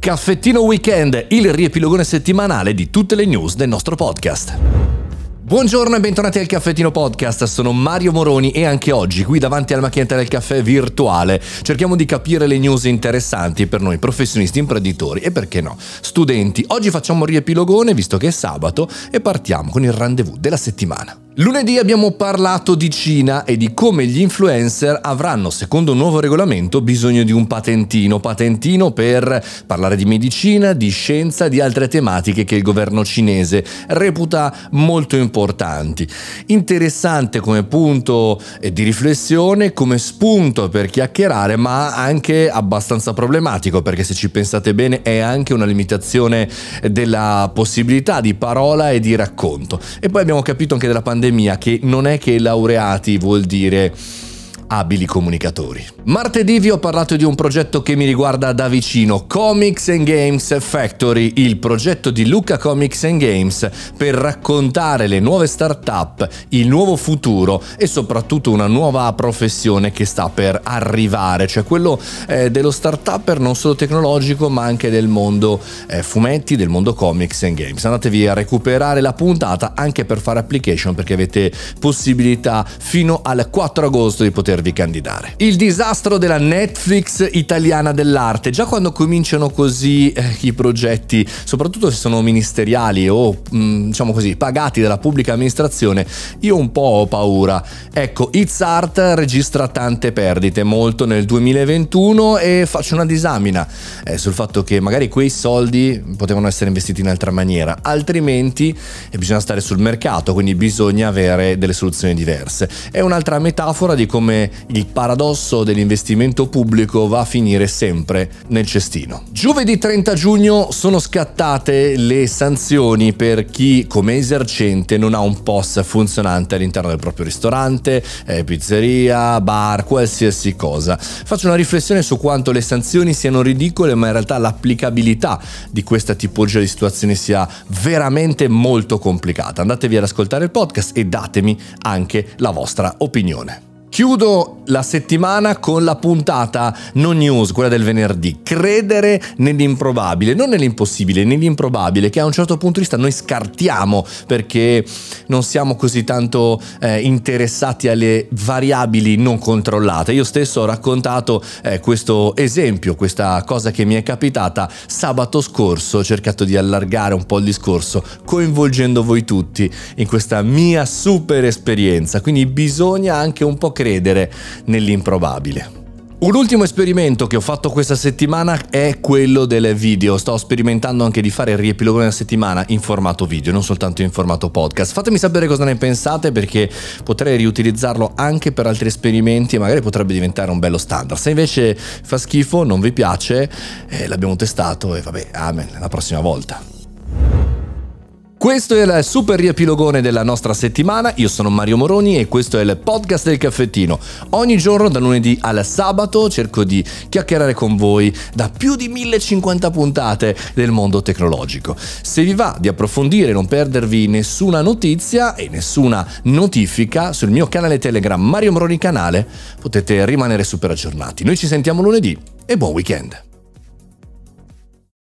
Caffettino Weekend, il riepilogone settimanale di tutte le news del nostro podcast. Buongiorno e bentornati al Caffettino Podcast, sono Mario Moroni e anche oggi qui davanti alla macchinetta del caffè virtuale cerchiamo di capire le news interessanti per noi professionisti, imprenditori e perché no, studenti. Oggi facciamo riepilogone visto che è sabato e partiamo con il rendezvous della settimana. Lunedì abbiamo parlato di Cina e di come gli influencer avranno, secondo un nuovo regolamento, bisogno di un patentino. Patentino per parlare di medicina, di scienza, di altre tematiche che il governo cinese reputa molto importanti. Interessante come punto di riflessione, come spunto per chiacchierare, ma anche abbastanza problematico perché se ci pensate bene è anche una limitazione della possibilità di parola e di racconto. E poi abbiamo capito anche della pandemia pandemia che non è che laureati vuol dire abili comunicatori. Martedì vi ho parlato di un progetto che mi riguarda da vicino, Comics and Games Factory, il progetto di Luca Comics and Games per raccontare le nuove start-up, il nuovo futuro e soprattutto una nuova professione che sta per arrivare, cioè quello eh, dello start-upper non solo tecnologico ma anche del mondo eh, fumetti, del mondo comics and games. Andatevi a recuperare la puntata anche per fare application perché avete possibilità fino al 4 agosto di poter potervi candidare. Il disastro della Netflix italiana dell'arte, già quando cominciano così eh, i progetti, soprattutto se sono ministeriali o mh, mm, diciamo così pagati dalla pubblica amministrazione, io un po' ho paura. Ecco, It's Art registra tante perdite, molto nel 2021 e faccio una disamina eh, sul fatto che magari quei soldi potevano essere investiti in altra maniera, altrimenti eh, bisogna stare sul mercato, quindi bisogna avere delle soluzioni diverse. È un'altra metafora di come il paradosso dell'investimento pubblico va a finire sempre nel cestino. Giovedì 30 giugno sono scattate le sanzioni per chi come esercente non ha un POS funzionante all'interno del proprio ristorante, eh, pizzeria, bar, qualsiasi cosa. Faccio una riflessione su quanto le sanzioni siano ridicole, ma in realtà l'applicabilità di questa tipologia di situazioni sia veramente molto complicata. Andatevi ad ascoltare il podcast e datemi anche la vostra opinione. Chiudo la settimana con la puntata non news, quella del venerdì. Credere nell'improbabile, non nell'impossibile, nell'improbabile, che a un certo punto di vista noi scartiamo perché non siamo così tanto eh, interessati alle variabili non controllate. Io stesso ho raccontato eh, questo esempio, questa cosa che mi è capitata sabato scorso. Ho cercato di allargare un po' il discorso, coinvolgendo voi tutti in questa mia super esperienza. Quindi bisogna anche un po' credere nell'improbabile. Un ultimo esperimento che ho fatto questa settimana è quello del video. Sto sperimentando anche di fare il riepilogo della settimana in formato video, non soltanto in formato podcast. Fatemi sapere cosa ne pensate perché potrei riutilizzarlo anche per altri esperimenti e magari potrebbe diventare un bello standard. Se invece fa schifo, non vi piace, eh, l'abbiamo testato e vabbè, amen, la prossima volta. Questo è il super riepilogone della nostra settimana. Io sono Mario Moroni e questo è il podcast del caffettino. Ogni giorno, da lunedì al sabato, cerco di chiacchierare con voi da più di 1050 puntate del mondo tecnologico. Se vi va di approfondire e non perdervi nessuna notizia e nessuna notifica sul mio canale Telegram Mario Moroni Canale, potete rimanere super aggiornati. Noi ci sentiamo lunedì e buon weekend.